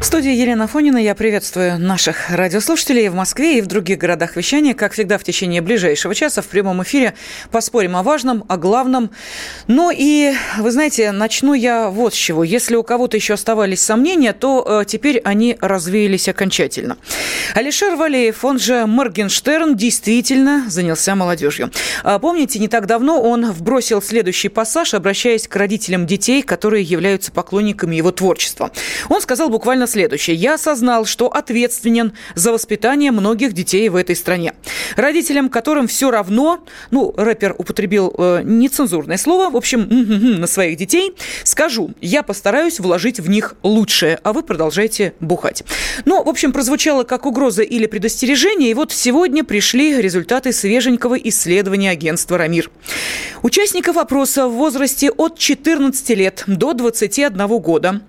В студии Елена Фонина я приветствую наших радиослушателей в Москве и в других городах вещания. Как всегда, в течение ближайшего часа в прямом эфире поспорим о важном, о главном. Ну и, вы знаете, начну я вот с чего. Если у кого-то еще оставались сомнения, то э, теперь они развеялись окончательно. Алишер Валеев, он же Моргенштерн, действительно занялся молодежью. А помните, не так давно он вбросил следующий пассаж, обращаясь к родителям детей, которые являются поклонниками его творчества. Он сказал буквально следующее. «Я осознал, что ответственен за воспитание многих детей в этой стране. Родителям, которым все равно, ну, рэпер употребил э, нецензурное слово, в общем, на своих детей, скажу, я постараюсь вложить в них лучшее, а вы продолжайте бухать». Ну, в общем, прозвучало как угроза или предостережение, и вот сегодня пришли результаты свеженького исследования агентства «Рамир». Участников опроса в возрасте от 14 лет до 21 года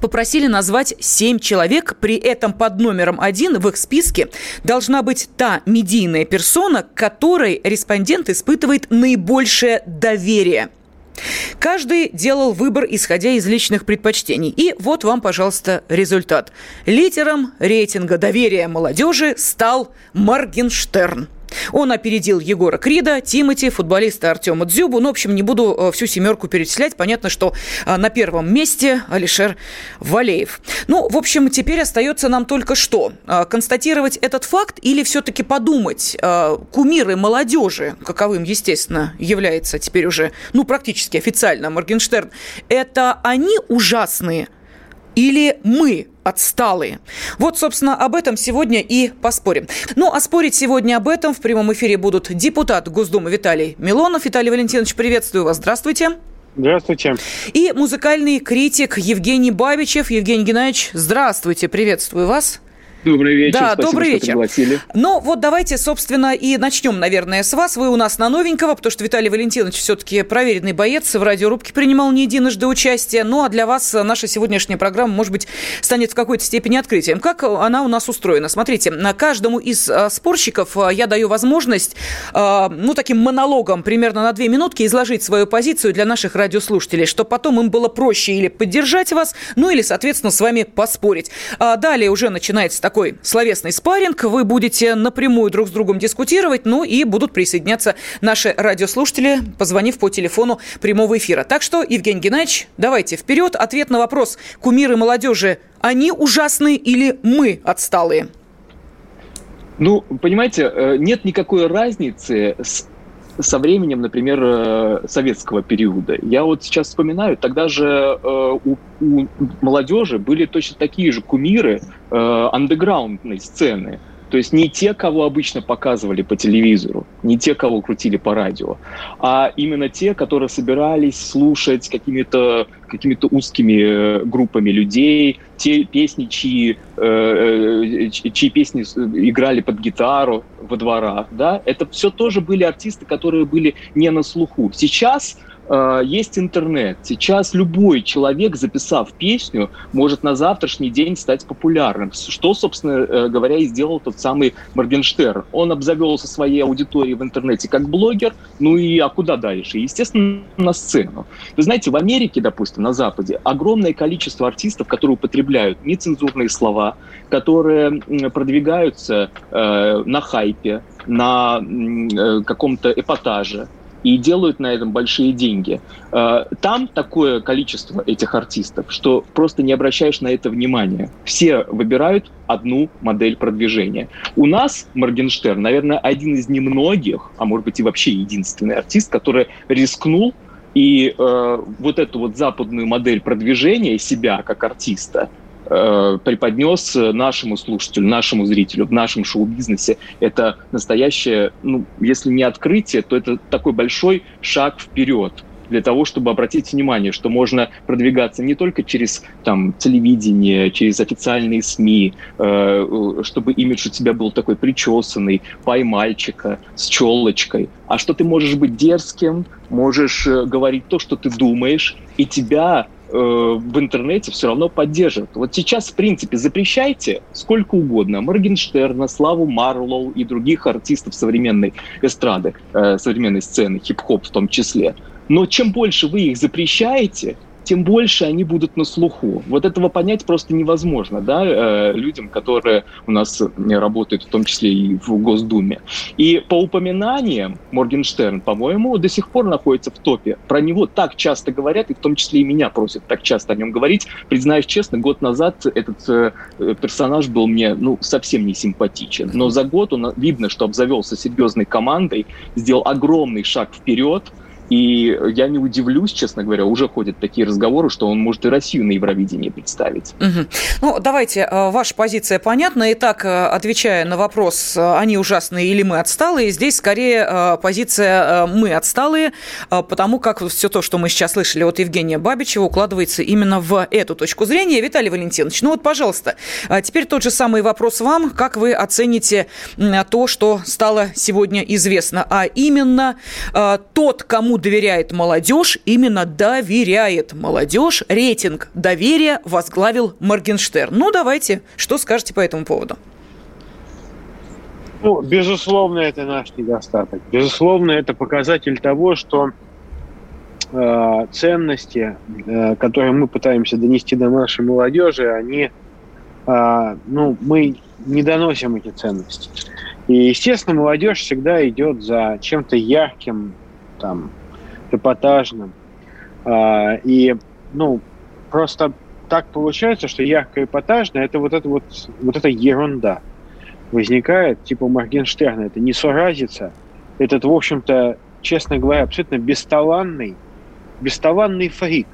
попросили назвать семь человек, при этом под номером один в их списке должна быть та медийная персона, которой респондент испытывает наибольшее доверие. Каждый делал выбор, исходя из личных предпочтений. И вот вам, пожалуйста, результат. Лидером рейтинга доверия молодежи стал Моргенштерн. Он опередил Егора Крида, Тимати, футболиста Артема Дзюбу. Ну, в общем, не буду э, всю семерку перечислять. Понятно, что э, на первом месте Алишер Валеев. Ну, в общем, теперь остается нам только что? Э, констатировать этот факт или все-таки подумать, кумиры молодежи, каковым, естественно, является теперь уже, ну, практически официально Моргенштерн, это они ужасные или мы отсталые. Вот, собственно, об этом сегодня и поспорим. Ну, а спорить сегодня об этом в прямом эфире будут депутат Госдумы Виталий Милонов. Виталий Валентинович, приветствую вас. Здравствуйте. Здравствуйте. И музыкальный критик Евгений Бабичев. Евгений Геннадьевич, здравствуйте, приветствую вас. Добрый вечер. Да, Спасибо, добрый вечер. Пригласили. Ну, вот давайте, собственно, и начнем, наверное, с вас. Вы у нас на новенького, потому что Виталий Валентинович все-таки проверенный боец, в радиорубке принимал не единожды участие. Ну, а для вас наша сегодняшняя программа, может быть, станет в какой-то степени открытием. Как она у нас устроена? Смотрите, на каждому из а, спорщиков а, я даю возможность, а, ну, таким монологом примерно на две минутки изложить свою позицию для наших радиослушателей, чтобы потом им было проще или поддержать вас, ну, или, соответственно, с вами поспорить. Далее уже начинается такой такой словесный спарринг. Вы будете напрямую друг с другом дискутировать, ну и будут присоединяться наши радиослушатели, позвонив по телефону прямого эфира. Так что, Евгений Геннадьевич, давайте вперед. Ответ на вопрос кумиры молодежи, они ужасные или мы отсталые? Ну, понимаете, э, нет никакой разницы с со временем, например, э, советского периода. Я вот сейчас вспоминаю, тогда же э, у, у молодежи были точно такие же кумиры э, андеграундной сцены. То есть не те, кого обычно показывали по телевизору, не те, кого крутили по радио, а именно те, которые собирались слушать какими-то какими узкими э, группами людей, те песни, чьи, э, э чьи песни играли под гитару во дворах. Да? Это все тоже были артисты, которые были не на слуху. Сейчас Э, есть интернет. Сейчас любой человек, записав песню, может на завтрашний день стать популярным. Что, собственно э, говоря, и сделал тот самый Моргенштерн. Он обзавелся своей аудиторией в интернете как блогер, ну и а куда дальше? Естественно, на сцену. Вы знаете, в Америке, допустим, на Западе, огромное количество артистов, которые употребляют нецензурные слова, которые продвигаются э, на хайпе, на э, каком-то эпатаже, и делают на этом большие деньги. Э, там такое количество этих артистов, что просто не обращаешь на это внимания. Все выбирают одну модель продвижения. У нас Моргенштерн, наверное, один из немногих, а может быть и вообще единственный артист, который рискнул и э, вот эту вот западную модель продвижения себя как артиста э, преподнес нашему слушателю, нашему зрителю в нашем шоу-бизнесе. Это настоящее, ну, если не открытие, то это такой большой шаг вперед. для того, чтобы обратить внимание, что можно продвигаться не только через там, телевидение, через официальные СМИ, э, чтобы имидж у тебя был такой причесанный, пай мальчика с челочкой, а что ты можешь быть дерзким, можешь э, говорить то, что ты думаешь, и тебя в интернете все равно поддерживают. Вот сейчас, в принципе, запрещайте сколько угодно Моргенштерна, Славу Марлоу и других артистов современной эстрады, э, современной сцены, хип-хоп в том числе. Но чем больше вы их запрещаете, тем больше они будут на слуху. Вот этого понять просто невозможно, да, э, людям, которые у нас работают, в том числе и в Госдуме. И по упоминаниям Моргенштерн, по-моему, до сих пор находится в топе. Про него так часто говорят, и в том числе и меня просят так часто о нем говорить. Признаюсь честно, год назад этот э, персонаж был мне, ну, совсем не симпатичен. Но за год он видно, что обзавелся серьезной командой, сделал огромный шаг вперед, и я не удивлюсь, честно говоря, уже ходят такие разговоры, что он может и Россию на Евровидении представить. Угу. Ну, давайте, э, ваша позиция понятна. Итак, э, отвечая на вопрос, э, они ужасные или мы отсталые, здесь скорее позиция мы отсталые, потому как все то, что мы сейчас слышали от Евгения Бабичева, укладывается именно в эту точку зрения. Виталий Валентинович, ну вот, пожалуйста, теперь тот же самый вопрос вам. Как вы оцените то, что стало сегодня известно, а именно тот, кому доверяет молодежь, именно доверяет молодежь. Рейтинг доверия возглавил Моргенштерн. Ну, давайте, что скажете по этому поводу? Ну, безусловно, это наш недостаток. Безусловно, это показатель того, что э, ценности, э, которые мы пытаемся донести до нашей молодежи, они, э, ну, мы не доносим эти ценности. И, естественно, молодежь всегда идет за чем-то ярким, там, эпатажным. А, и, ну, просто так получается, что ярко эпатажно это вот это вот, вот эта ерунда возникает, типа Моргенштерна, это не суразица, этот, в общем-то, честно говоря, абсолютно бесталанный, бесталанный фрик.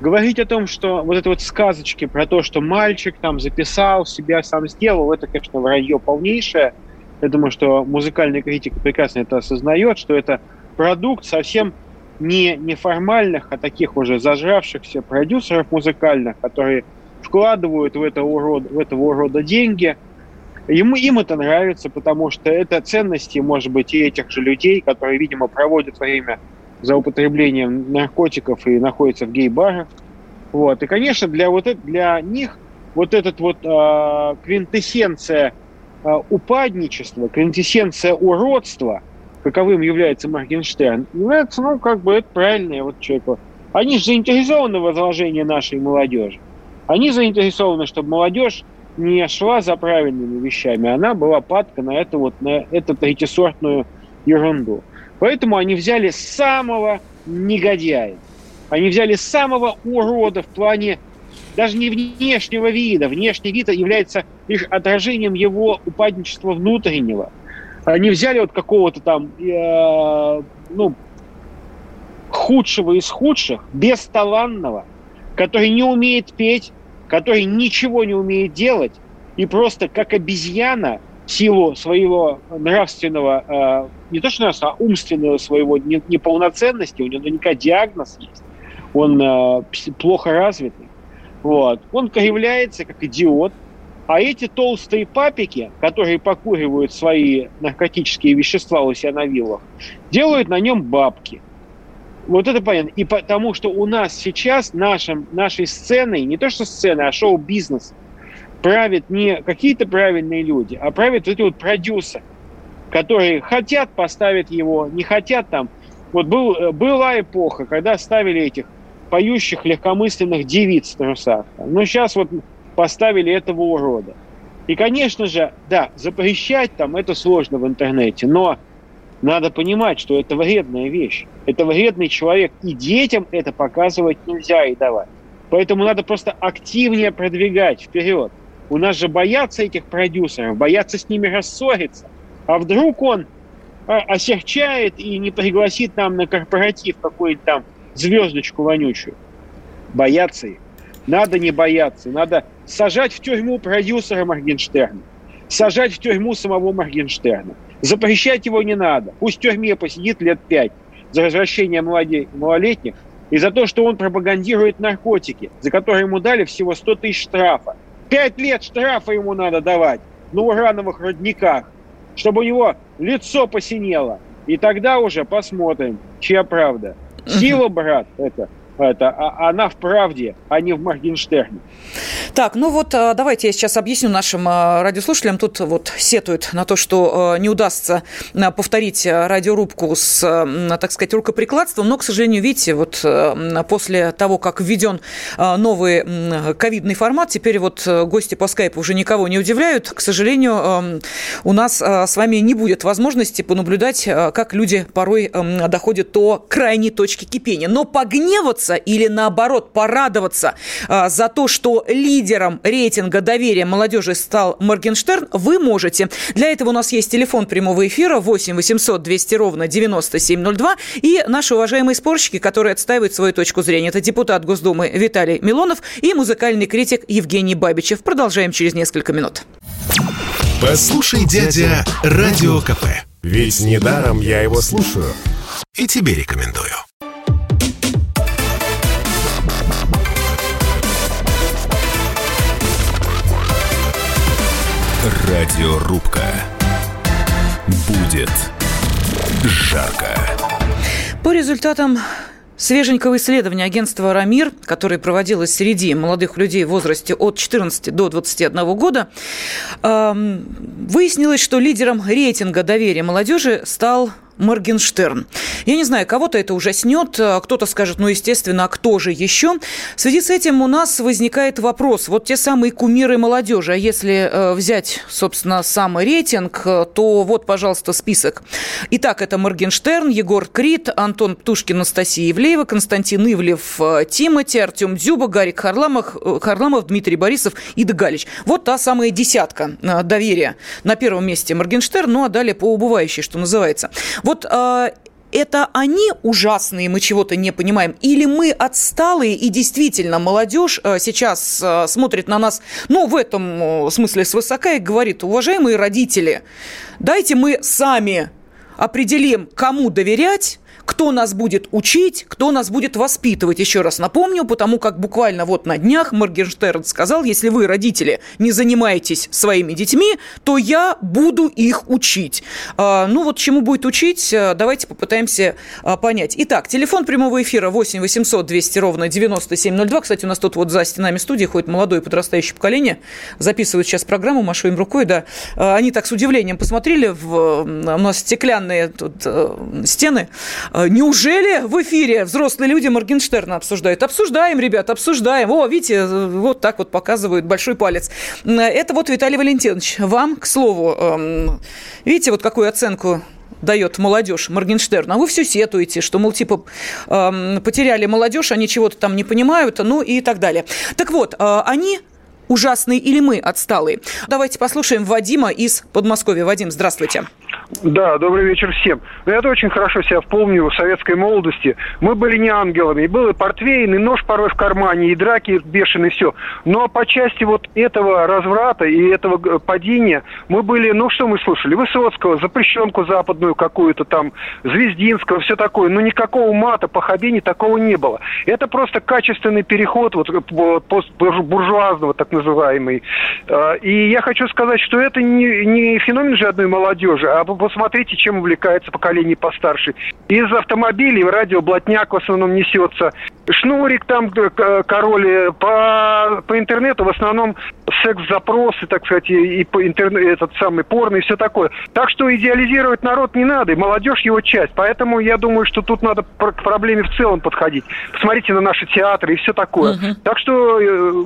Говорить о том, что вот это вот сказочки про то, что мальчик там записал, себя сам сделал, это, конечно, вранье полнейшее. Я думаю, что музыкальный критик прекрасно это осознает, что это продукт совсем не неформальных, а таких уже зажравшихся продюсеров музыкальных, которые вкладывают в, это урод, в этого урода деньги. Ему, им это нравится, потому что это ценности, может быть, и этих же людей, которые, видимо, проводят время за употреблением наркотиков и находятся в гей-барах. Вот. И, конечно, для, вот это, для них вот этот вот э, квинтэссенция э, упадничества, квинтэссенция уродства – каковым является Моргенштерн, является, ну, как бы это правильное вот человеку. Они же заинтересованы в возложении нашей молодежи. Они заинтересованы, чтобы молодежь не шла за правильными вещами, она была падка на это вот, на эту третисортную ерунду. Поэтому они взяли самого негодяя. Они взяли самого урода в плане даже не внешнего вида. Внешний вид является лишь отражением его упадничества внутреннего – они взяли вот какого-то там, э, ну, худшего из худших, бесталанного, который не умеет петь, который ничего не умеет делать, и просто как обезьяна в силу своего нравственного, э, не то что нравственного, а умственного своего неполноценности, у него наверняка диагноз есть, он э, плохо развитый, вот. Он является как идиот, а эти толстые папики, которые покуривают свои наркотические вещества у себя на виллах, делают на нем бабки. Вот это понятно. И потому что у нас сейчас нашим, нашей сценой, не то что сценой, а шоу-бизнес, правят не какие-то правильные люди, а правят эти вот продюсеры, которые хотят поставить его, не хотят там. Вот был, была эпоха, когда ставили этих поющих легкомысленных девиц в трусах. Но сейчас вот поставили этого урода. И, конечно же, да, запрещать там это сложно в интернете, но надо понимать, что это вредная вещь. Это вредный человек, и детям это показывать нельзя и давать. Поэтому надо просто активнее продвигать вперед. У нас же боятся этих продюсеров, боятся с ними рассориться. А вдруг он а, осерчает и не пригласит нам на корпоратив какую-нибудь там звездочку вонючую. Боятся их. Надо не бояться, надо сажать в тюрьму продюсера Моргенштерна, сажать в тюрьму самого Моргенштерна. Запрещать его не надо. Пусть в тюрьме посидит лет пять. за развращение малолетних и за то, что он пропагандирует наркотики, за которые ему дали всего 100 тысяч штрафа. Пять лет штрафа ему надо давать на урановых родниках, чтобы у него лицо посинело. И тогда уже посмотрим, чья правда. Сила, брат, это это, а, она в правде, а не в Моргенштерне. Так, ну вот а, давайте я сейчас объясню нашим а, радиослушателям. Тут вот сетуют на то, что не удастся повторить радиорубку с, так сказать, рукоприкладством, но, к сожалению, видите, вот после того, как введен новый ковидный формат, теперь вот гости по скайпу уже никого не удивляют. К сожалению, у нас с вами не будет возможности понаблюдать, как люди порой доходят до крайней точки кипения. Но погневаться или наоборот порадоваться за то, что лидером рейтинга доверия молодежи стал Моргенштерн, вы можете. Для этого у нас есть телефон прямого эфира 8 800 200 ровно 9702 и наши уважаемые спорщики, которые отстаивают свою точку зрения. Это депутат Госдумы Виталий Милонов и музыкальный критик Евгений Бабичев. Продолжаем через несколько минут. Послушай, дядя, Радио КП. Ведь недаром я его слушаю. И тебе рекомендую. Радиорубка. Будет жарко. По результатам Свеженького исследования агентства «Рамир», которое проводилось среди молодых людей в возрасте от 14 до 21 года, выяснилось, что лидером рейтинга доверия молодежи стал Моргенштерн. Я не знаю, кого-то это ужаснет, а кто-то скажет, ну, естественно, а кто же еще? В связи с этим у нас возникает вопрос. Вот те самые кумиры молодежи, а если э, взять, собственно, самый рейтинг, то вот, пожалуйста, список. Итак, это Моргенштерн, Егор Крид, Антон Птушкин, Анастасия Ивлеева, Константин Ивлев, э, Тимати, Артем Дзюба, Гарик Харламов, э, Харламов, Дмитрий Борисов, Ида Галич. Вот та самая десятка доверия. На первом месте Моргенштерн, ну а далее по убывающей, что называется. Вот э, это они ужасные, мы чего-то не понимаем, или мы отсталые, и действительно молодежь э, сейчас э, смотрит на нас, ну, в этом смысле свысока и говорит, уважаемые родители, дайте мы сами определим, кому доверять, кто нас будет учить, кто нас будет воспитывать. Еще раз напомню, потому как буквально вот на днях Моргенштерн сказал, если вы, родители, не занимаетесь своими детьми, то я буду их учить. А, ну вот чему будет учить, а, давайте попытаемся а, понять. Итак, телефон прямого эфира 8 800 200 ровно 9702. Кстати, у нас тут вот за стенами студии ходит молодое подрастающее поколение, записывают сейчас программу, машу им рукой, да. Они так с удивлением посмотрели, в, у нас стеклянные тут стены, а, неужели в эфире взрослые люди Моргенштерна обсуждают? Обсуждаем, ребят, обсуждаем. О, видите, вот так вот показывают большой палец. Это вот Виталий Валентинович. Вам, к слову, эм, видите, вот какую оценку дает молодежь Моргенштерн, а вы все сетуете, что, мол, типа, э, потеряли молодежь, они чего-то там не понимают, ну и так далее. Так вот, э, они ужасные или мы отсталые? Давайте послушаем Вадима из Подмосковья. Вадим, здравствуйте. Да, добрый вечер всем. Ну, я очень хорошо себя помню в советской молодости. Мы были не ангелами. И был и портвейн, и нож порой в кармане, и драки бешеные, все. Но по части вот этого разврата и этого падения мы были, ну что мы слушали? Высоцкого, запрещенку западную какую-то там, Звездинского, все такое. Но никакого мата, похабений такого не было. Это просто качественный переход вот постбуржуазного, так называемый. А, и я хочу сказать, что это не, не феномен же одной молодежи, а посмотрите, чем увлекается поколение постарше. Из автомобилей радиоблатняк в основном несется. Шнурик там, э, король, э, по, по интернету в основном секс-запросы, так сказать, и по интернету, этот самый порно и все такое. Так что идеализировать народ не надо, и молодежь его часть. Поэтому я думаю, что тут надо к проблеме в целом подходить. Посмотрите на наши театры и все такое. Угу. Так что э,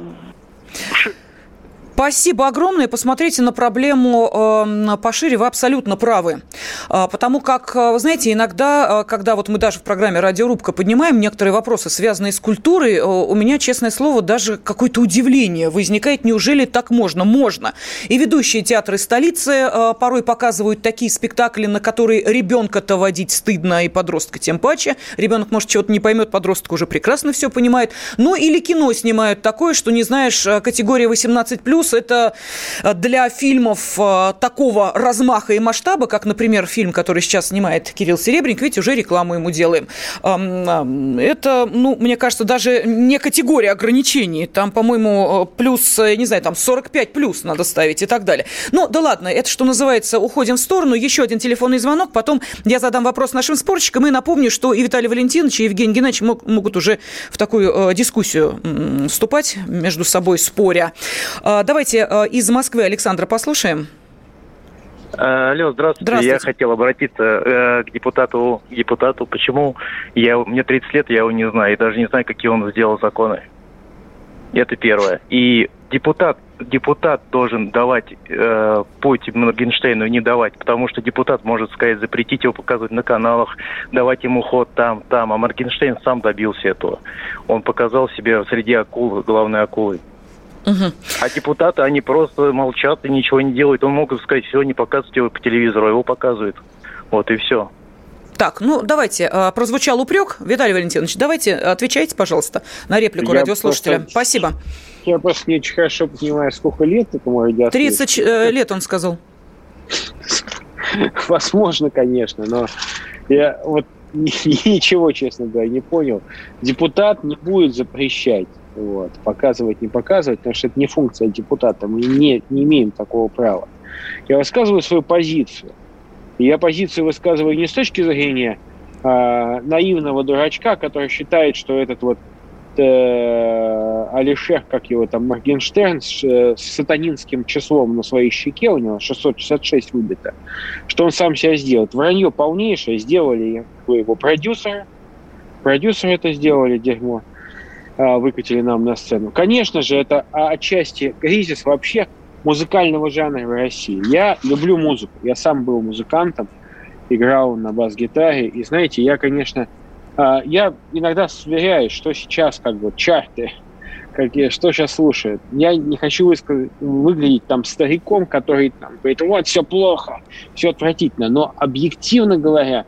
Спасибо огромное. Посмотрите на проблему э, пошире. Вы абсолютно правы. Э, потому как, э, вы знаете, иногда, э, когда вот мы даже в программе «Радиорубка» поднимаем некоторые вопросы, связанные с культурой, у меня, честное слово, даже какое-то удивление возникает. Неужели так можно? Можно. И ведущие театры столицы порой показывают такие спектакли, на которые ребенка-то водить стыдно, и подростка тем паче. Ребенок, может, чего-то не поймет, подросток уже прекрасно все понимает. Ну, или кино снимают такое, что не знаешь, категория 18+, плюс это для фильмов такого размаха и масштаба, как, например, фильм, который сейчас снимает Кирилл Серебренник, ведь уже рекламу ему делаем. Это, ну, мне кажется, даже не категория ограничений. Там, по-моему, плюс, не знаю, там 45 плюс надо ставить и так далее. Ну, да ладно, это, что называется, уходим в сторону. Еще один телефонный звонок, потом я задам вопрос нашим спорщикам и напомню, что и Виталий Валентинович, и Евгений Геннадьевич могут уже в такую э, дискуссию вступать между собой, споря. А, давайте э, из Москвы Александра послушаем. Алло, здравствуйте. здравствуйте. Я хотел обратиться э, к депутату, депутату. Почему я, мне 30 лет, я его не знаю, и даже не знаю, какие он сделал законы. Это первое. И депутат, депутат должен давать э, путь Моргенштейну не давать, потому что депутат может сказать, запретить его показывать на каналах, давать ему ход там, там. А Моргенштейн сам добился этого. Он показал себя среди акул, главной акулой. Угу. А депутаты, они просто молчат и ничего не делают. Он мог сказать, все, не показывайте его по телевизору, а его показывают. Вот и все. Так, ну давайте, а, прозвучал упрек. Виталий Валентинович, давайте отвечайте, пожалуйста, на реплику я радиослушателя. Просто, Спасибо. Я просто не очень хорошо понимаю, сколько лет этому радиослушателю. 30 э, лет, он сказал. Возможно, конечно, но я вот ничего, честно говоря, не понял. Депутат не будет запрещать. Вот, показывать, не показывать, потому что это не функция депутата. Мы не, не имеем такого права. Я высказываю свою позицию. Я позицию высказываю не с точки зрения э, наивного дурачка, который считает, что этот вот э, Алишер, как его там, Моргенштерн с, э, с сатанинским числом на своей щеке, у него 666 выбито, что он сам себя сделает. Вранье полнейшее, сделали его продюсеры, продюсеры это сделали, дерьмо, выкатили нам на сцену. Конечно же, это отчасти кризис вообще музыкального жанра в России. Я люблю музыку. Я сам был музыкантом, играл на бас-гитаре. И знаете, я, конечно, а, я иногда сверяюсь, что сейчас как бы чарты, какие, что сейчас слушают. Я не хочу выглядеть там стариком, который там говорит, вот, все плохо, все отвратительно. Но объективно говоря,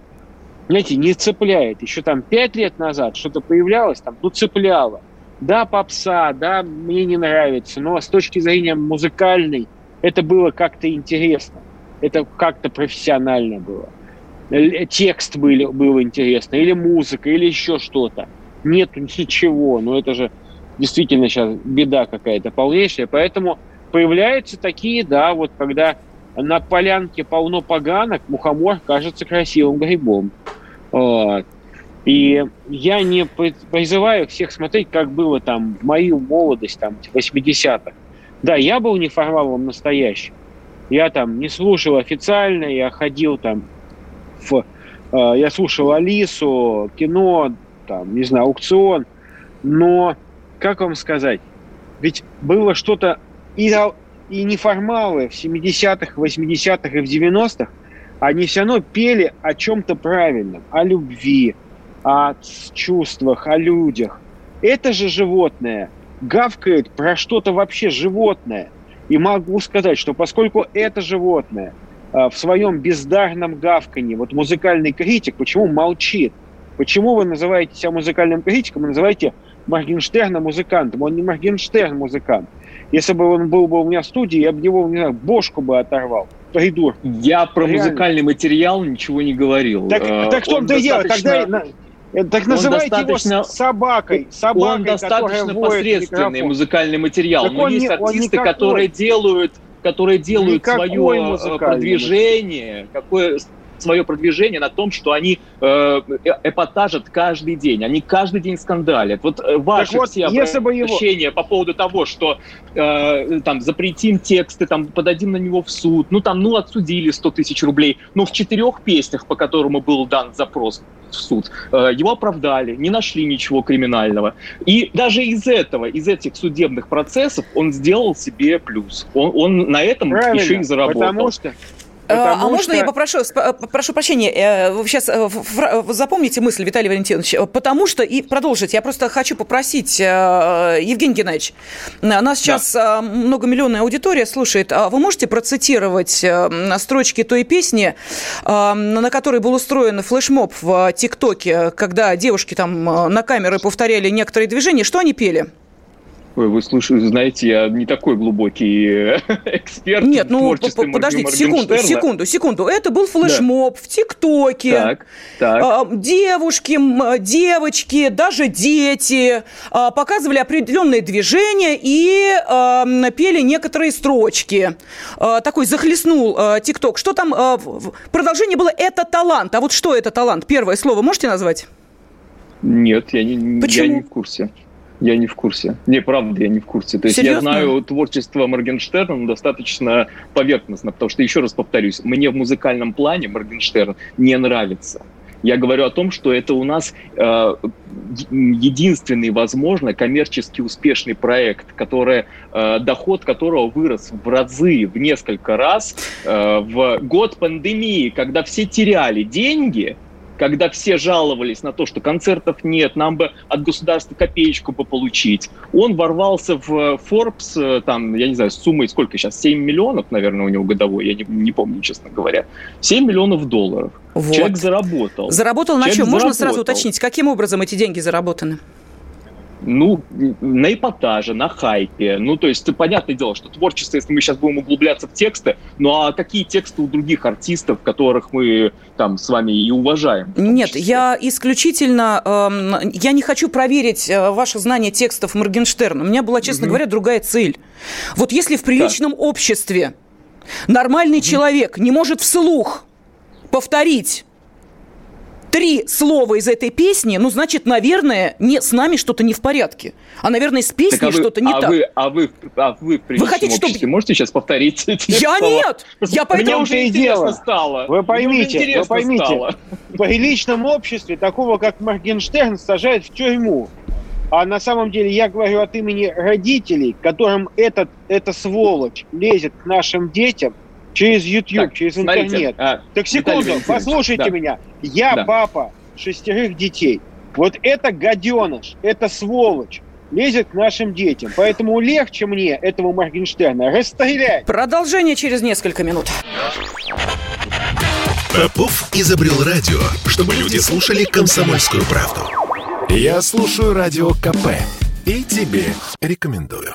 знаете, не цепляет. Еще там пять лет назад что-то появлялось, там, ну, цепляло. Да, попса, да, мне не нравится, но с точки зрения музыкальной это было как-то интересно. Это как-то профессионально было. Текст был, был интересно, или музыка, или еще что-то. Нет ничего, но это же действительно сейчас беда какая-то полнейшая. Поэтому появляются такие, да, вот когда на полянке полно поганок, мухомор кажется красивым грибом. Вот. И я не призываю всех смотреть, как было там в мою молодость, там, 80-х. Да, я был неформалом настоящим. Я там не слушал официально, я ходил там в... Э, я слушал Алису, кино, там, не знаю, аукцион. Но, как вам сказать, ведь было что-то... И, и неформалы в 70-х, 80-х и в 90-х, они все равно пели о чем-то правильном, о любви, о чувствах, о людях. Это же животное гавкает про что-то вообще животное. И могу сказать, что поскольку это животное а, в своем бездарном гавканье, вот музыкальный критик, почему молчит? Почему вы называете себя музыкальным критиком и называете Моргенштерна музыкантом? Он не Моргенштерн музыкант. Если бы он был бы у меня в студии, я бы его, не знаю, бошку бы оторвал. Придурок. Я про Реально. музыкальный материал ничего не говорил. Так, а, так что ты делаешь? Тогда Э, так называйте его собакой, собакой, Он достаточно посредственный музыкальный материал. Так Но есть не, артисты, которые делают, которые делают свое э, продвижение, какое свое продвижение на том, что они э, э, эпатажат каждый день, они каждый день скандалят. Вот ваши так вот, все обращения его... по поводу того, что э, там запретим тексты, там подадим на него в суд, ну там, ну отсудили 100 тысяч рублей, но в четырех песнях, по которому был дан запрос в суд, э, его оправдали, не нашли ничего криминального. И даже из этого, из этих судебных процессов он сделал себе плюс. Он, он на этом Правильно, еще и заработал. Потому что Потому а можно я попрошу, э, прошу прощения, э, вы сейчас э, запомните мысль, Виталий Валентинович, потому что, и продолжить, я просто хочу попросить, Евгений Геннадьевич, нас сейчас да. многомиллионная аудитория слушает, а вы можете процитировать строчки той песни, на которой был устроен флешмоб в ТикТоке, когда девушки там на камеры повторяли некоторые движения, что они пели? Вы слушаете, знаете, я не такой глубокий э, эксперт. Нет, ну подождите, секунду, секунду, секунду. Это был флешмоб да. в ТикТоке. Так, так. А, девушки, девочки, даже дети а, показывали определенные движения и а, пели некоторые строчки. Такой захлестнул ТикТок. Что там? Продолжение было «это талант». А вот что это талант? Первое слово можете назвать? Нет, я не, Почему? я не в курсе. Я не в курсе. Не, правда, я не в курсе. То есть Серьезно? я знаю творчество Моргенштерна ну, достаточно поверхностно, потому что, еще раз повторюсь, мне в музыкальном плане Моргенштерн не нравится. Я говорю о том, что это у нас э, единственный, возможно, коммерчески успешный проект, который, э, доход которого вырос в разы, в несколько раз э, в год пандемии, когда все теряли деньги – когда все жаловались на то, что концертов нет, нам бы от государства копеечку бы получить. Он ворвался в Forbes, э, там, я не знаю, с суммой сколько сейчас, 7 миллионов, наверное, у него годовой, я не, не помню, честно говоря. 7 миллионов долларов. Вот. Человек заработал. Заработал на Человек чем? Можно заработал. сразу уточнить, каким образом эти деньги заработаны? Ну, на эпатаже, на хайпе. Ну, то есть, понятное дело, что творчество, если мы сейчас будем углубляться в тексты, ну, а какие тексты у других артистов, которых мы там с вами и уважаем? Нет, я исключительно, э, я не хочу проверить э, ваше знание текстов Моргенштерна. У меня была, честно угу. говоря, другая цель. Вот если в приличном да. обществе нормальный угу. человек не может вслух повторить три слова из этой песни, ну, значит, наверное, не, с нами что-то не в порядке. А, наверное, с песней так, а что-то не а так. Вы, а вы, а вы в вы хотите, чтобы... можете сейчас повторить эти Я слова? нет! Я поэтому... Мне уже интересно стало. Вы поймите, вы поймите, стало. в приличном обществе такого, как Моргенштерн, сажают в тюрьму. А на самом деле я говорю от имени родителей, которым этот, эта сволочь лезет к нашим детям – Через YouTube, так, через смотрите, интернет. А, так секунду, послушайте да. меня. Я да. папа шестерых детей. Вот это гаденыш, это сволочь лезет к нашим детям. Поэтому легче мне этого Моргенштерна расстрелять. Продолжение через несколько минут. Попов изобрел радио, чтобы люди слушали комсомольскую правду. Я слушаю радио КП и тебе рекомендую.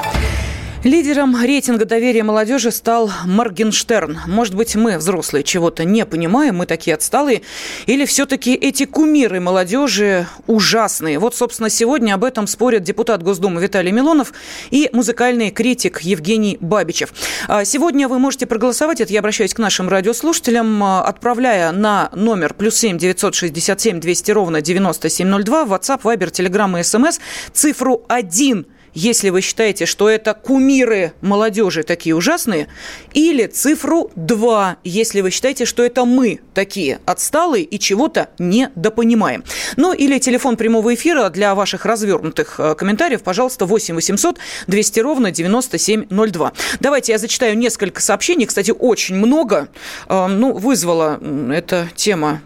Лидером рейтинга доверия молодежи стал Моргенштерн. Может быть, мы, взрослые, чего-то не понимаем, мы такие отсталые, или все-таки эти кумиры молодежи ужасные? Вот, собственно, сегодня об этом спорят депутат Госдумы Виталий Милонов и музыкальный критик Евгений Бабичев. А сегодня вы можете проголосовать, это я обращаюсь к нашим радиослушателям, а, отправляя на номер плюс семь девятьсот шестьдесят семь двести ровно девяносто семь ноль два, WhatsApp, Viber, Telegram и SMS цифру один если вы считаете, что это кумиры молодежи такие ужасные, или цифру 2, если вы считаете, что это мы такие отсталые и чего-то недопонимаем. Ну, или телефон прямого эфира для ваших развернутых э, комментариев, пожалуйста, 8 800 200 ровно 9702. Давайте я зачитаю несколько сообщений, кстати, очень много. Э, ну, вызвала эта тема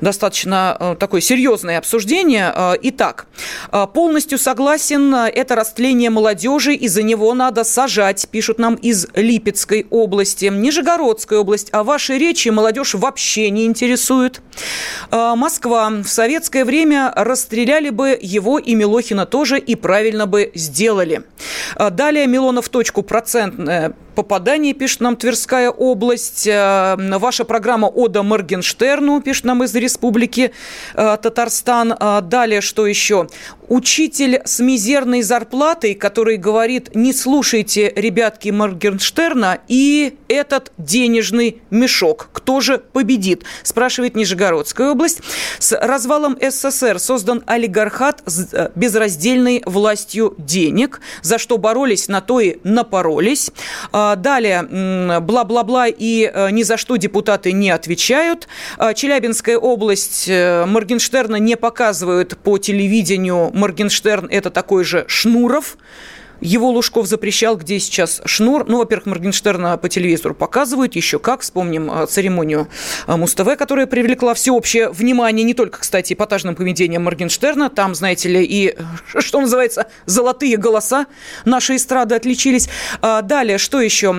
достаточно э, такое серьезное обсуждение. Э, итак, э, полностью согласен, это растление молодежи, и за него надо сажать, пишут нам из Липецкой области. Нижегородская область, а ваши речи молодежь вообще не интересует. Москва. В советское время расстреляли бы его и Милохина тоже, и правильно бы сделали. Далее Милонов точку процентное попадание, пишет нам Тверская область. Ваша программа «Ода Моргенштерну», пишет нам из Республики э, Татарстан. А, далее, что еще? Учитель с мизерной зарплатой, который говорит, не слушайте, ребятки, Моргенштерна и этот денежный мешок. Кто же победит? Спрашивает Нижегородская область. С развалом СССР создан олигархат с э, безраздельной властью денег, за что боролись, на то и напоролись. А, далее, бла-бла-бла и э, ни за что депутаты не отвечают. А, Челябинская область э, Моргенштерна не показывают по телевидению Моргенштерн – это такой же Шнуров. его Лужков запрещал, где сейчас Шнур. Ну, во-первых, Моргенштерна по телевизору показывают, еще как. Вспомним э, церемонию э, Муз-ТВ, которая привлекла всеобщее внимание, не только, кстати, эпатажным поведением Моргенштерна. Там, знаете ли, и, что называется, золотые голоса нашей эстрады отличились. А далее, что еще?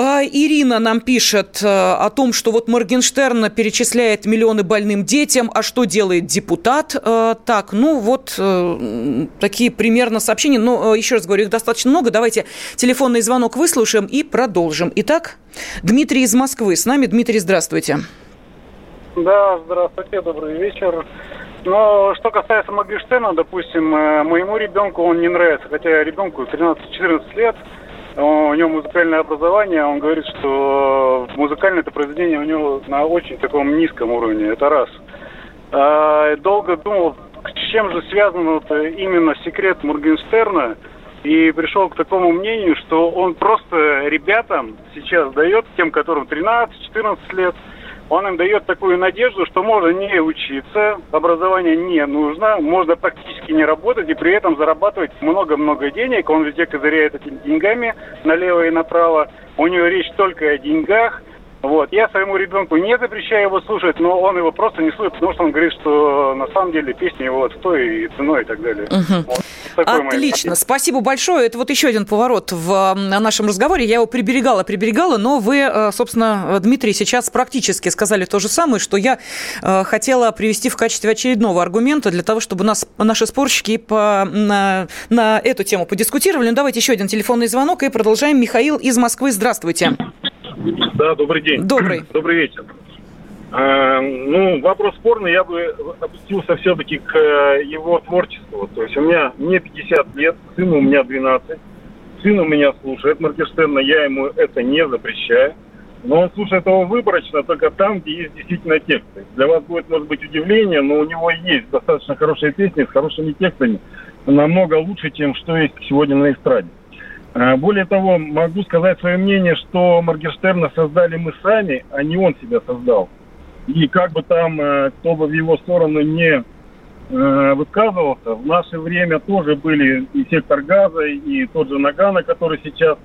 А, Ирина нам пишет э, о том, что вот Моргенштерн перечисляет миллионы больным детям, а что делает депутат? Э, так, ну вот э, такие примерно сообщения. Но еще раз говорю, их достаточно много. Давайте телефонный звонок выслушаем и продолжим. Итак, Дмитрий из Москвы с нами. Дмитрий, здравствуйте. Да, здравствуйте, добрый вечер. Но что касается Моргенштерна, допустим, моему ребенку он не нравится, хотя ребенку 13-14 лет – у него музыкальное образование, он говорит, что музыкальное это произведение у него на очень таком низком уровне, это раз. А, долго думал, с чем же связан вот именно секрет Моргенстерна, и пришел к такому мнению, что он просто ребятам сейчас дает, тем, которым 13-14 лет, он им дает такую надежду, что можно не учиться, образование не нужно, можно практически не работать и при этом зарабатывать много-много денег. Он везде козыряет этими деньгами налево и направо. У него речь только о деньгах. Вот. Я своему ребенку не запрещаю его слушать, но он его просто не слушает, потому что он говорит, что на самом деле песни его вот той и ценой и так далее. Угу. Вот. Отлично, спасибо большое. Это вот еще один поворот в нашем разговоре. Я его приберегала, приберегала, но вы, э, собственно, Дмитрий, сейчас практически сказали то же самое, что я э, хотела привести в качестве очередного аргумента для того, чтобы нас, наши спорщики по, на, на эту тему подискутировали. Ну, давайте еще один телефонный звонок и продолжаем. Михаил из Москвы, здравствуйте. Да, добрый день. Добрый. Добрый вечер. А, ну, вопрос спорный, я бы опустился все-таки к э, его творчеству. То есть у меня, мне 50 лет, сыну у меня 12. Сын у меня слушает Моргенштерна, я ему это не запрещаю. Но он слушает его выборочно только там, где есть действительно тексты. Для вас будет, может быть, удивление, но у него есть достаточно хорошие песни с хорошими текстами. Намного лучше, чем что есть сегодня на эстраде. А, более того, могу сказать свое мнение, что Моргенштерна создали мы сами, а не он себя создал. И как бы там э, кто бы в его сторону не э, высказывался, в наше время тоже были и сектор газа, и тот же Нагана, который сейчас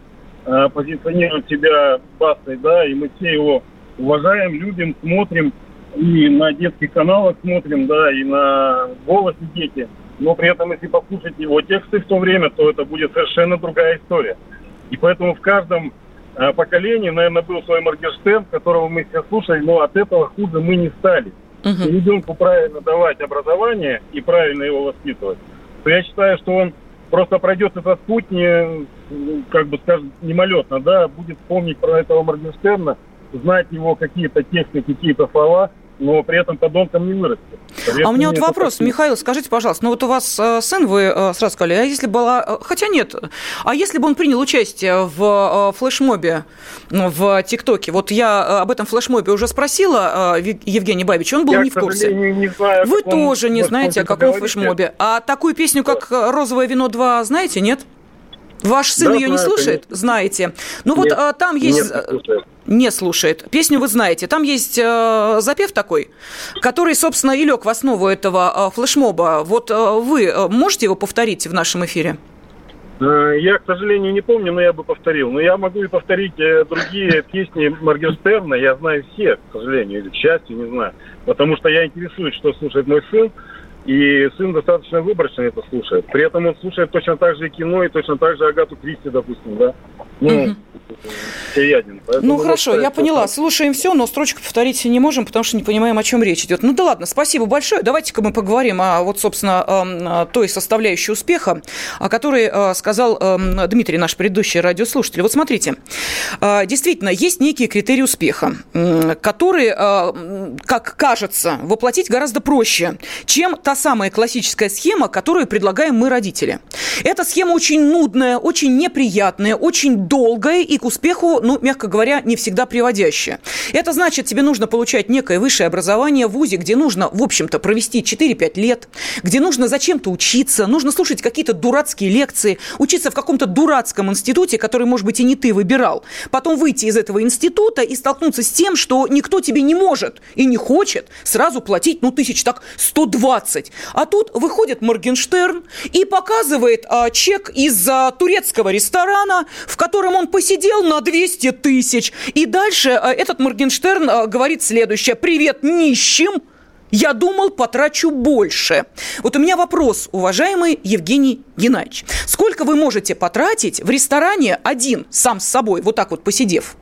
э, позиционирует себя бастой, да, и мы все его уважаем, любим, смотрим, и на детских каналах смотрим, да, и на «Голосе дети» но при этом, если послушать его тексты в то время, то это будет совершенно другая история. И поэтому в каждом э, поколении, наверное, был свой Моргенштерн, которого мы все слушали, но от этого хуже мы не стали. Uh-huh. И ребенку правильно давать образование и правильно его воспитывать, то я считаю, что он просто пройдет этот путь не, как бы скажем, мимолетно, да, будет помнить про этого Моргенштерна, знать его какие-то тексты, какие-то слова – но при этом подонком не вырастет. а у меня вот вопрос, так... Михаил, скажите, пожалуйста, ну вот у вас э, сын, вы э, сразу сказали, а если была, э, хотя нет, а если бы он принял участие в флешмобе в ТикТоке, вот я об этом флешмобе уже спросила Евгений Бабич, он был я, не в курсе. Не знаю, вы тоже не знаете, о каком флешмобе. А такую песню, как «Розовое вино 2», знаете, нет? Ваш сын да, ее не слушает? Нет. Знаете. Ну вот а, там есть... Нет, не слушает. Песню вы знаете. Там есть э, запев такой, который, собственно, и лег в основу этого э, флешмоба. Вот э, вы э, можете его повторить в нашем эфире? Э, я, к сожалению, не помню, но я бы повторил. Но я могу и повторить э, другие песни Моргенштерна. Я знаю все, к сожалению, или к счастью, не знаю. Потому что я интересуюсь, что слушает мой сын. И сын достаточно выборочно это слушает. При этом он слушает точно так же и кино, и точно так же Агату Кристи, допустим, да. Ну, угу. Всеяден. Ну, хорошо, я поняла. Слушаем все, но строчку повторить не можем, потому что не понимаем, о чем речь идет. Ну да ладно, спасибо большое. Давайте-ка мы поговорим о вот, собственно, той составляющей успеха, о которой э, сказал Дмитрий, наш предыдущий радиослушатель. Вот смотрите, э, действительно, есть некие критерии успеха, которые, как кажется, воплотить гораздо проще, чем та самая классическая схема, которую предлагаем мы, родители. Эта схема очень нудная, очень неприятная, очень долгая и к успеху, ну, мягко говоря, не всегда приводящая. Это значит, тебе нужно получать некое высшее образование в ВУЗе, где нужно, в общем-то, провести 4-5 лет, где нужно зачем-то учиться, нужно слушать какие-то дурацкие лекции, учиться в каком-то дурацком институте, который, может быть, и не ты выбирал. Потом выйти из этого института и столкнуться с тем, что никто тебе не может и не хочет сразу платить, ну, тысяч так 120 работать. А тут выходит Моргенштерн и показывает а, чек из а, турецкого ресторана, в котором он посидел на 200 тысяч. И дальше а, этот Моргенштерн а, говорит следующее. «Привет нищим!» Я думал, потрачу больше. Вот у меня вопрос, уважаемый Евгений Геннадьевич. Сколько вы можете потратить в ресторане один, сам с собой, вот так вот посидев?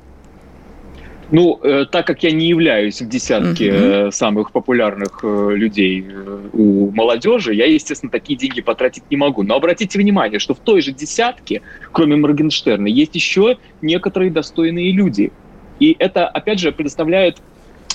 Ну, э, так как я не являюсь в десятке uh-huh. самых популярных э, людей э, у молодежи, я, естественно, такие деньги потратить не могу. Но обратите внимание, что в той же десятке, кроме Моргенштерна, есть еще некоторые достойные люди. И это, опять же, предоставляет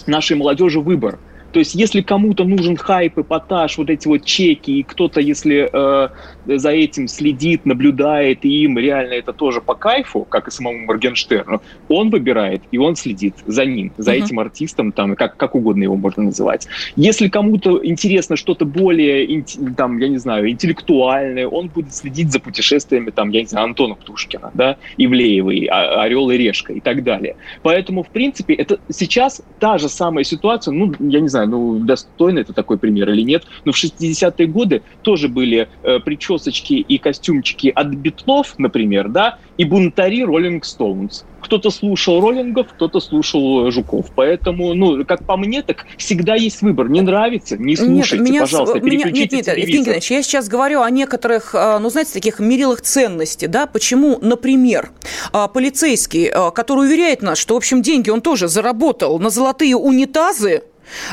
нашей молодежи выбор – то есть, если кому-то нужен хайп, эпатаж, вот эти вот чеки, и кто-то, если э, за этим следит, наблюдает, и им реально это тоже по кайфу, как и самому Моргенштерну, он выбирает, и он следит за ним, за uh-huh. этим артистом, там, как, как угодно его можно называть. Если кому-то интересно что-то более, там, я не знаю, интеллектуальное, он будет следить за путешествиями, там, я не знаю, Антона Птушкина, да, Ивлеевой, Орел и Решка и так далее. Поэтому, в принципе, это сейчас та же самая ситуация, ну, я не знаю, ну, достойно это такой пример или нет, но в 60-е годы тоже были э, причесочки и костюмчики от Битлов, например, да, и бунтари Роллинг Стоунс. Кто-то слушал Роллингов, кто-то слушал Жуков. Поэтому, ну, как по мне, так всегда есть выбор. Не нравится, не слушайте, нет, меня, пожалуйста, меня, переключите нет, нет, Евгений Геннадьевич, я сейчас говорю о некоторых, э, ну, знаете, таких мерилах ценностей, да, почему, например, э, полицейский, э, который уверяет нас, что, в общем, деньги он тоже заработал на золотые унитазы,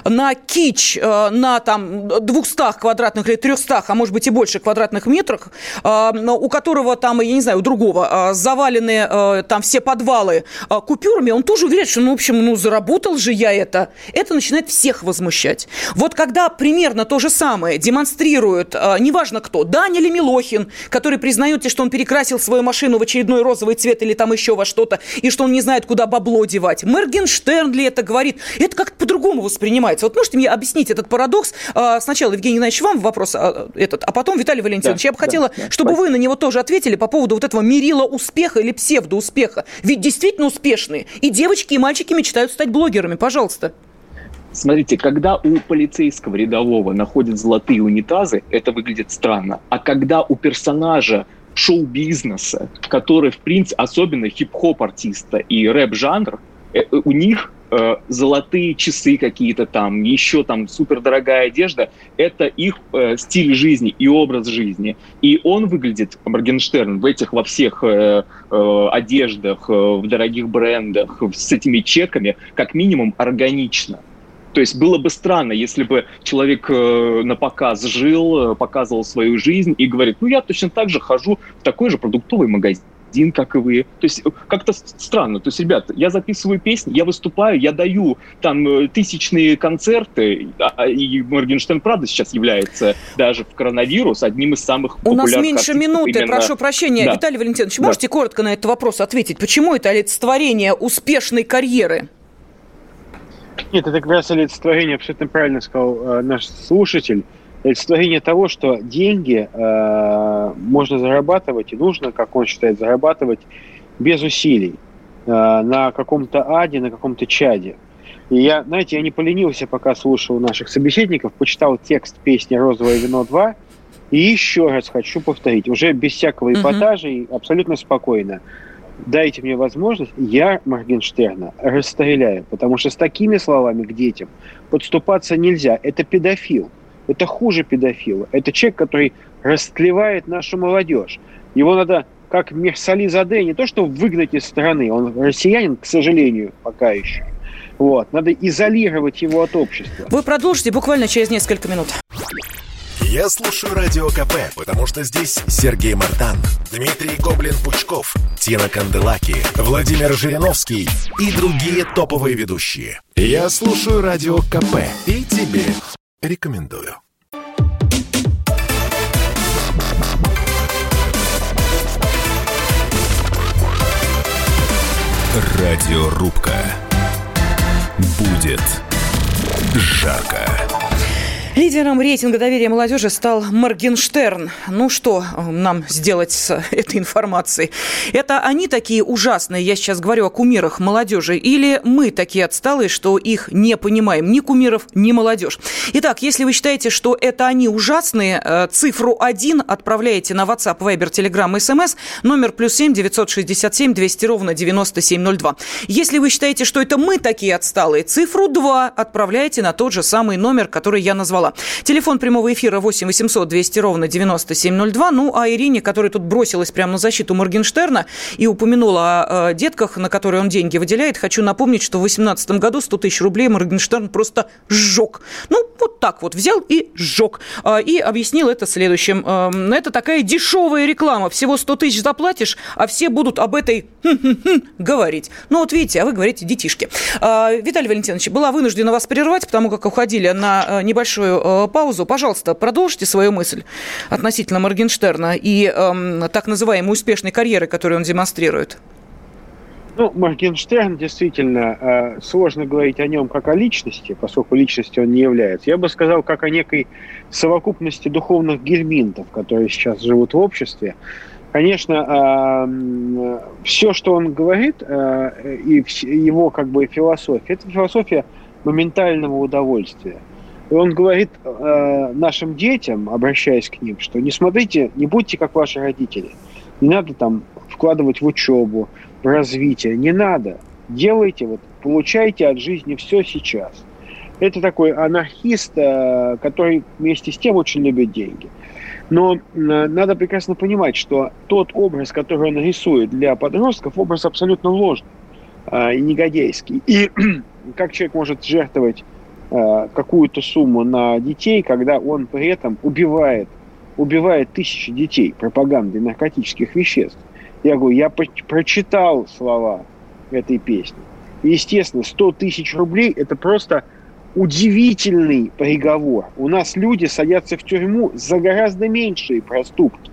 на кич э, на там 200 квадратных или 300, а может быть и больше квадратных метрах, э, у которого там, я не знаю, у другого э, завалены там все подвалы купюрами, он тоже уверяет, что, ну, в общем, ну, заработал же я это. Это начинает всех возмущать. Вот когда примерно то же самое демонстрируют, неважно кто, Даня или Милохин, который признает, что он перекрасил свою машину в очередной розовый цвет или там еще во что-то, и что он не знает, куда бабло девать. Мергенштерн ли это говорит? Это как-то по-другому воспринимается воспринимается. Вот можете мне объяснить этот парадокс? А, сначала, Евгений Геннадьевич, вам вопрос а, этот, а потом Виталий Валентинович. Да, Я бы хотела, да, чтобы спасибо. вы на него тоже ответили по поводу вот этого мерила успеха или псевдоуспеха. Ведь действительно успешные. И девочки, и мальчики мечтают стать блогерами. Пожалуйста. Смотрите, когда у полицейского рядового находят золотые унитазы, это выглядит странно. А когда у персонажа шоу-бизнеса, который, в принципе, особенно хип-хоп артиста и рэп-жанр, э, у них э, золотые часы какие-то там, еще там супердорогая одежда, это их э, стиль жизни и образ жизни. И он выглядит, Моргенштерн, в этих во всех э, э, одеждах, э, в дорогих брендах, с этими чеками, как минимум органично. То есть было бы странно, если бы человек э, на показ жил, э, показывал свою жизнь и говорит, ну я точно так же хожу в такой же продуктовый магазин один, как и вы. То есть э, как-то странно. То есть, ребята, я записываю песни, я выступаю, я даю там э, тысячные концерты, а, и Моргенштерн, правда, сейчас является даже в коронавирус одним из самых У нас меньше минуты, именно... прошу прощения. Да. Виталий Валентинович, да. можете коротко на этот вопрос ответить? Почему это олицетворение успешной карьеры? Нет, это как раз олицетворение, абсолютно правильно сказал э, наш слушатель олицетворение того, что деньги э, можно зарабатывать и нужно, как он считает, зарабатывать без усилий э, на каком-то аде, на каком-то чаде. И я, знаете, я не поленился, пока слушал наших собеседников, почитал текст песни «Розовое вино 2», и еще раз хочу повторить, уже без всякого эпатажа и абсолютно спокойно. Дайте мне возможность, я Моргенштерна расстреляю, потому что с такими словами к детям подступаться нельзя. Это педофил. Это хуже педофила. Это человек, который растлевает нашу молодежь. Его надо, как Мерсали Заде, не то что выгнать из страны, он россиянин, к сожалению, пока еще. Вот. Надо изолировать его от общества. Вы продолжите буквально через несколько минут. Я слушаю Радио КП, потому что здесь Сергей Мартан, Дмитрий Гоблин-Пучков, Тина Канделаки, Владимир Жириновский и другие топовые ведущие. Я слушаю Радио КП и тебе Рекомендую. Радиорубка. Будет жарко. Лидером рейтинга доверия молодежи стал Моргенштерн. Ну что нам сделать с этой информацией? Это они такие ужасные, я сейчас говорю о кумирах молодежи, или мы такие отсталые, что их не понимаем, ни кумиров, ни молодежь? Итак, если вы считаете, что это они ужасные, э, цифру 1 отправляете на WhatsApp, Viber, Telegram, SMS, номер плюс 7 967 200 ровно 9702. Если вы считаете, что это мы такие отсталые, цифру 2 отправляете на тот же самый номер, который я назвала назвала. Телефон прямого эфира 8 800 200 ровно 9702. Ну, а Ирине, которая тут бросилась прямо на защиту Моргенштерна и упомянула о, о детках, на которые он деньги выделяет, хочу напомнить, что в 2018 году 100 тысяч рублей Моргенштерн просто сжег. Ну, вот так вот взял и сжег. А, и объяснил это следующим. Эм, это такая дешевая реклама. Всего 100 тысяч заплатишь, а все будут об этой говорить. Ну, вот видите, а вы говорите детишки. А, Виталий Валентинович, была вынуждена вас прервать, потому как уходили на э, небольшой э, паузу. Пожалуйста, продолжите свою мысль относительно Моргенштерна и э, так называемой успешной карьеры, которую он демонстрирует. Ну, Моргенштерн действительно э, сложно говорить о нем как о личности, поскольку личностью он не является. Я бы сказал, как о некой совокупности духовных гельминтов, которые сейчас живут в обществе. Конечно, э, все, что он говорит, э, и его как бы философия, это философия моментального удовольствия. И он говорит э, нашим детям, обращаясь к ним, что не смотрите, не будьте как ваши родители. Не надо там вкладывать в учебу, в развитие. Не надо. Делайте, вот, получайте от жизни все сейчас. Это такой анархист, э, который вместе с тем очень любит деньги. Но э, надо прекрасно понимать, что тот образ, который он рисует для подростков, образ абсолютно ложный э, и негодейский. И как человек может жертвовать Э, какую-то сумму на детей, когда он при этом убивает, убивает тысячи детей пропагандой наркотических веществ. Я говорю, я прочитал слова этой песни. И, естественно, 100 тысяч рублей – это просто удивительный приговор. У нас люди садятся в тюрьму за гораздо меньшие проступки.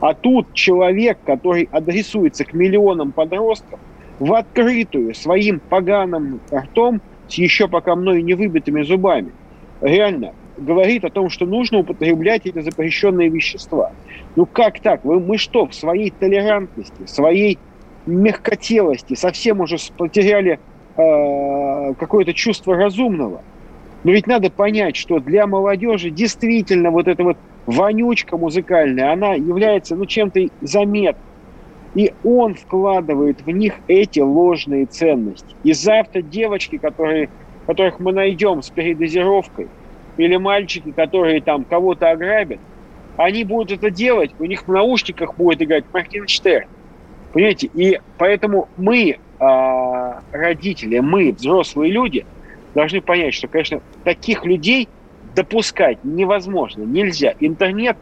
А тут человек, который адресуется к миллионам подростков, в открытую своим поганым ртом с еще пока мной не выбитыми зубами, реально говорит о том, что нужно употреблять эти запрещенные вещества. Ну как так? Вы, мы что, в своей толерантности, своей мягкотелости совсем уже потеряли э, какое-то чувство разумного? Но ведь надо понять, что для молодежи действительно вот эта вот вонючка музыкальная, она является ну, чем-то заметным. И он вкладывает в них эти ложные ценности. И завтра девочки, которые, которых мы найдем с передозировкой, или мальчики, которые там кого-то ограбят, они будут это делать, у них в наушниках будет играть Моргенштерн. Понимаете? И поэтому мы, а, родители, мы, взрослые люди, должны понять, что, конечно, таких людей допускать невозможно, нельзя. Интернет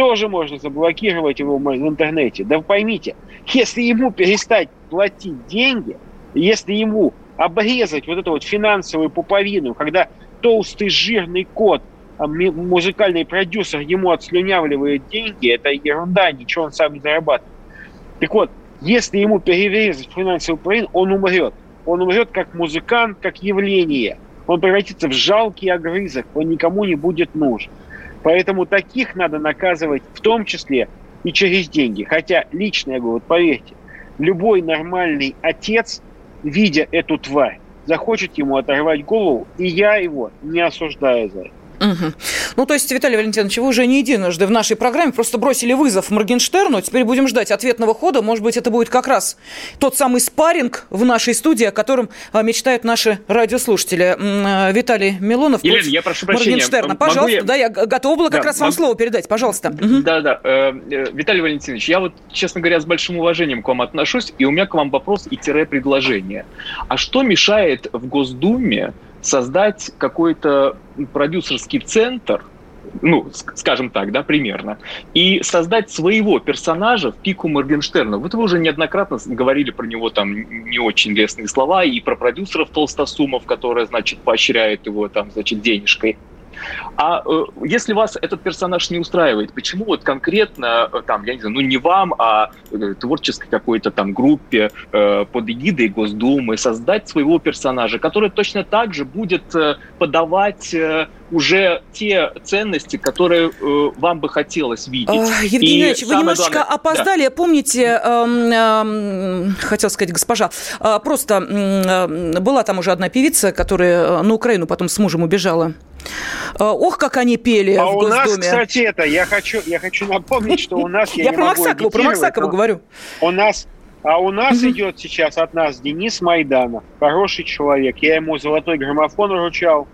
тоже можно заблокировать его в интернете. Да поймите, если ему перестать платить деньги, если ему обрезать вот эту вот финансовую пуповину, когда толстый жирный кот, а, музыкальный продюсер ему отслюнявливает деньги, это ерунда, ничего он сам не зарабатывает. Так вот, если ему перерезать финансовую пуповину, он умрет. Он умрет как музыкант, как явление. Он превратится в жалкий огрызок, он никому не будет нужен. Поэтому таких надо наказывать в том числе и через деньги. Хотя лично я говорю, вот поверьте, любой нормальный отец, видя эту тварь, захочет ему оторвать голову, и я его не осуждаю за это. Угу. Ну, то есть, Виталий Валентинович, вы уже не единожды в нашей программе просто бросили вызов Моргенштерну. Теперь будем ждать ответного хода. Может быть, это будет как раз тот самый спарринг в нашей студии, о котором а, мечтают наши радиослушатели. А, Виталий Милонов. Елена, я прошу прощения. Моргенштерна. Пожалуйста, я... да, я готова была как да, раз вам слово передать. Пожалуйста. Да, да. Э, э, Виталий Валентинович, я вот, честно говоря, с большим уважением к вам отношусь, и у меня к вам вопрос и тире предложение. А что мешает в Госдуме создать какой-то продюсерский центр, ну, скажем так, да, примерно, и создать своего персонажа в пику Моргенштерна. Вот вы уже неоднократно говорили про него там не очень лестные слова, и про продюсеров Толстосумов, которые, значит, поощряют его там, значит, денежкой. А э, если вас этот персонаж не устраивает, почему вот конкретно э, там, я не знаю, ну не вам, а э, творческой какой-то там группе э, под эгидой Госдумы создать своего персонажа, который точно так же будет э, подавать э, уже те ценности, которые э, вам бы хотелось видеть. А, Евгений Ильич, вы немножечко главное... опоздали. Да. Помните, э, э, хотел сказать госпожа, э, просто э, была там уже одна певица, которая на Украину потом с мужем убежала. Ох, как они пели а в у нас, кстати, это, я хочу, я хочу напомнить, что у нас... Я, я про Максакову, про Максакову говорю. У нас а у нас угу. идет сейчас от нас Денис Майданов, хороший человек. Я ему золотой граммофон вручал.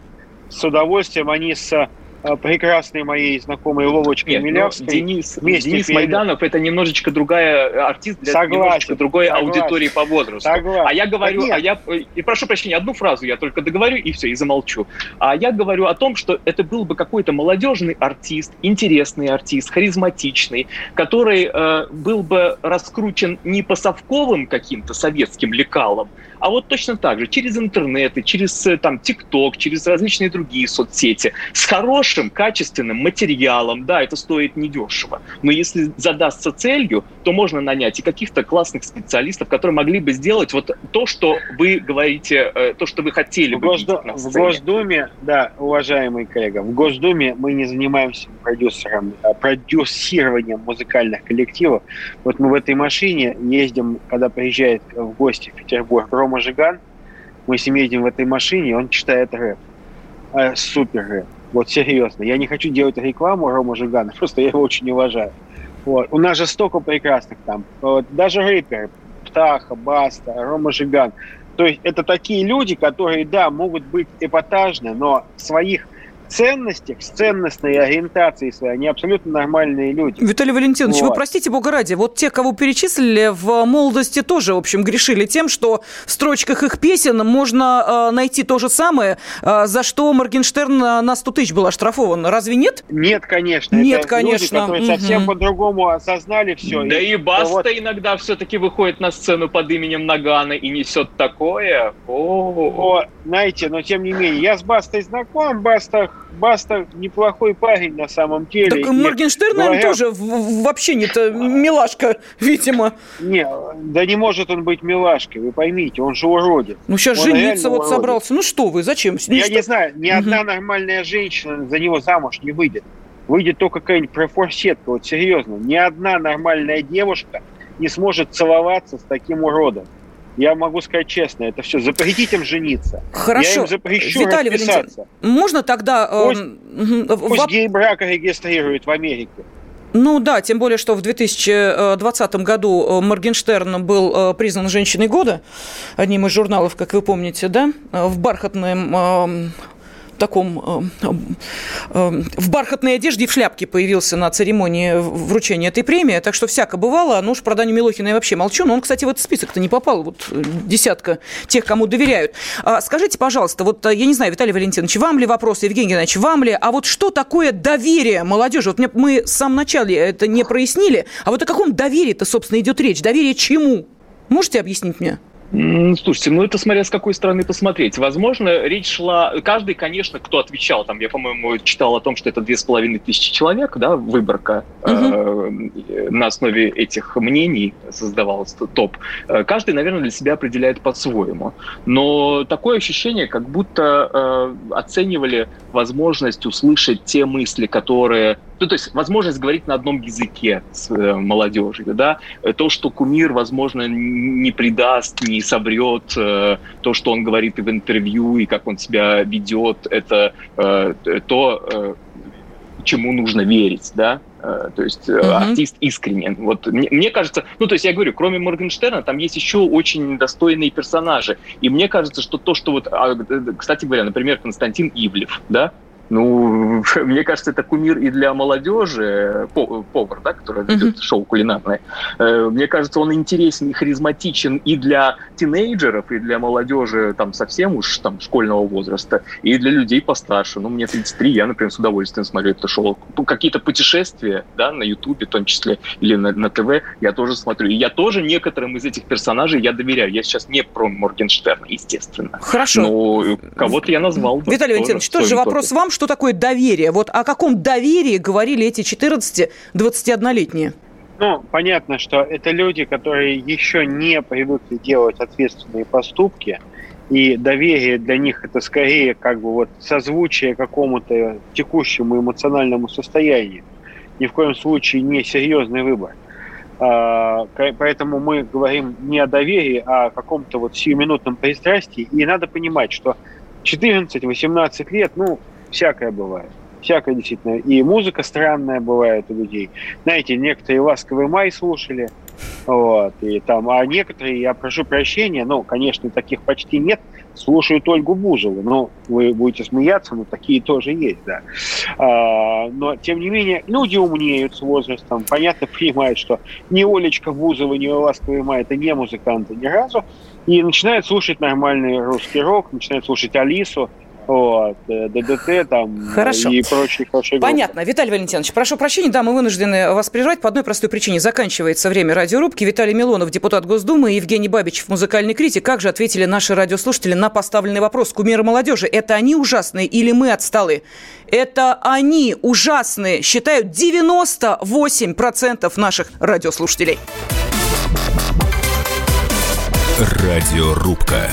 С удовольствием они с Э, прекрасной моей знакомой Ловочкой Нет, Милявской. Денис, Денис Майданов это немножечко другая э, артист для согласен, немножечко другой согласен, аудитории по возрасту. Согласен. А я говорю, а я, и прошу прощения, одну фразу я только договорю и все, и замолчу. А я говорю о том, что это был бы какой-то молодежный артист, интересный артист, харизматичный, который э, был бы раскручен не по совковым каким-то советским лекалам, а вот точно так же через интернеты, через э, там ТикТок, через различные другие соцсети, с хорошим, качественным материалом, да, это стоит недешево. Но если задастся целью, то можно нанять и каких-то классных специалистов, которые могли бы сделать вот то, что вы говорите, э, то, что вы хотели в бы Госду... на В Госдуме, да, уважаемый коллега, в Госдуме мы не занимаемся продюсером, а продюсированием музыкальных коллективов. Вот мы в этой машине ездим, когда приезжает в гости в Петербург Рома Жиган, мы с ним едем в этой машине, он читает рэп. А, супер рэп. Вот серьезно. Я не хочу делать рекламу Рома Жигана, просто я его очень уважаю. Вот. У нас же столько прекрасных там. Вот. Даже рэперы. Птаха, Баста, Рома Жиган. То есть это такие люди, которые, да, могут быть эпатажны, но своих ценностях, с ценностной ориентацией своей, они абсолютно нормальные люди. Виталий Валентинович, вот. вы простите, бога ради, вот те, кого перечислили в молодости, тоже, в общем, грешили тем, что в строчках их песен можно э, найти то же самое, э, за что Моргенштерн на 100 тысяч был оштрафован. Разве нет? Нет, конечно. Нет, Это конечно. Люди, которые угу. совсем по-другому осознали все. Да и, и Баста вот... иногда все-таки выходит на сцену под именем Нагана и несет такое. О, знаете, но тем не менее, я с Бастой знаком, Баста Баста неплохой парень на самом деле. Так Моргенштерн, говоря... тоже вообще не-то милашка, видимо. Не, да не может он быть милашкой, вы поймите, он же уродец. Ну сейчас он жениться вот уродец. собрался. Ну что вы, зачем? Я что? не знаю, ни угу. одна нормальная женщина за него замуж не выйдет. Выйдет только какая-нибудь профорсетка, вот серьезно. Ни одна нормальная девушка не сможет целоваться с таким уродом. Я могу сказать честно, это все. Запретите им жениться. Хорошо. Я им запрещу Виталий расписаться. можно тогда... Э, пусть, пусть гей-брак регистрируют в Америке. Ну да, тем более, что в 2020 году э, Моргенштерн был э, признан женщиной года, одним из журналов, как вы помните, да, в бархатном таком э, э, в бархатной одежде и в шляпке появился на церемонии вручения этой премии, так что всяко бывало. Ну уж про Даню Милохина я вообще молчу, но он, кстати, в этот список-то не попал, вот десятка тех, кому доверяют. А скажите, пожалуйста, вот я не знаю, Виталий Валентинович, вам ли вопрос, Евгений Геннадьевич, вам ли, а вот что такое доверие молодежи? Вот мы в самом начале это не прояснили, а вот о каком доверии-то, собственно, идет речь? Доверие чему? Можете объяснить мне? Слушайте, ну это смотря с какой стороны посмотреть. Возможно, речь шла... Каждый, конечно, кто отвечал, там, я, по-моему, читал о том, что это две с половиной тысячи человек, да, выборка угу. э, на основе этих мнений создавалась топ. Э, каждый, наверное, для себя определяет по-своему. Но такое ощущение, как будто э, оценивали возможность услышать те мысли, которые ну, то есть возможность говорить на одном языке с э, молодежью, да, то, что кумир, возможно, не предаст, не собрет, э, то, что он говорит и в интервью, и как он себя ведет, это э, то, э, чему нужно верить, да, э, то есть uh-huh. артист искренен. Вот мне, мне кажется, ну то есть я говорю, кроме Моргенштерна, там есть еще очень достойные персонажи, и мне кажется, что то, что вот, а, кстати говоря, например, Константин Ивлев, да, ну, мне кажется, это кумир и для молодежи, повар, да, который ведет uh-huh. шоу кулинарное. Э, мне кажется, он интересен и харизматичен и для тинейджеров, и для молодежи там совсем уж там школьного возраста, и для людей постарше. Ну, мне 33, я, например, с удовольствием смотрю это шоу. Какие-то путешествия, да, на Ютубе в том числе, или на, на ТВ, я тоже смотрю. И я тоже некоторым из этих персонажей я доверяю. Я сейчас не про Моргенштерна, естественно. Хорошо. Но кого-то я назвал. Виталий Валентинович, тоже вопрос вам, что такое доверие? Вот о каком доверии говорили эти 14-21-летние? Ну, понятно, что это люди, которые еще не привыкли делать ответственные поступки, и доверие для них это скорее как бы вот созвучие какому-то текущему эмоциональному состоянию. Ни в коем случае не серьезный выбор. А, поэтому мы говорим не о доверии, а о каком-то вот сиюминутном пристрастии. И надо понимать, что 14-18 лет, ну, всякое бывает. Всякое действительно. И музыка странная бывает у людей. Знаете, некоторые «Ласковый май» слушали, вот, и там, а некоторые, я прошу прощения, ну, конечно, таких почти нет, слушают Ольгу Бузову. Ну, вы будете смеяться, но такие тоже есть, да. А, но, тем не менее, люди умнеют с возрастом, понятно, понимают, что ни Олечка Бузова, ни Ласковый Май – это не музыканты ни разу, и начинают слушать нормальный русский рок, начинают слушать Алису, вот, э, ДДТ там Хорошо. и прочие хорошие Понятно. Группы. Виталий Валентинович, прошу прощения, да, мы вынуждены вас прервать по одной простой причине. Заканчивается время радиорубки. Виталий Милонов, депутат Госдумы, и Евгений Бабич, музыкальный критик. Как же ответили наши радиослушатели на поставленный вопрос кумира молодежи? Это они ужасные или мы отсталые? Это они ужасные, считают 98% наших радиослушателей. Радиорубка.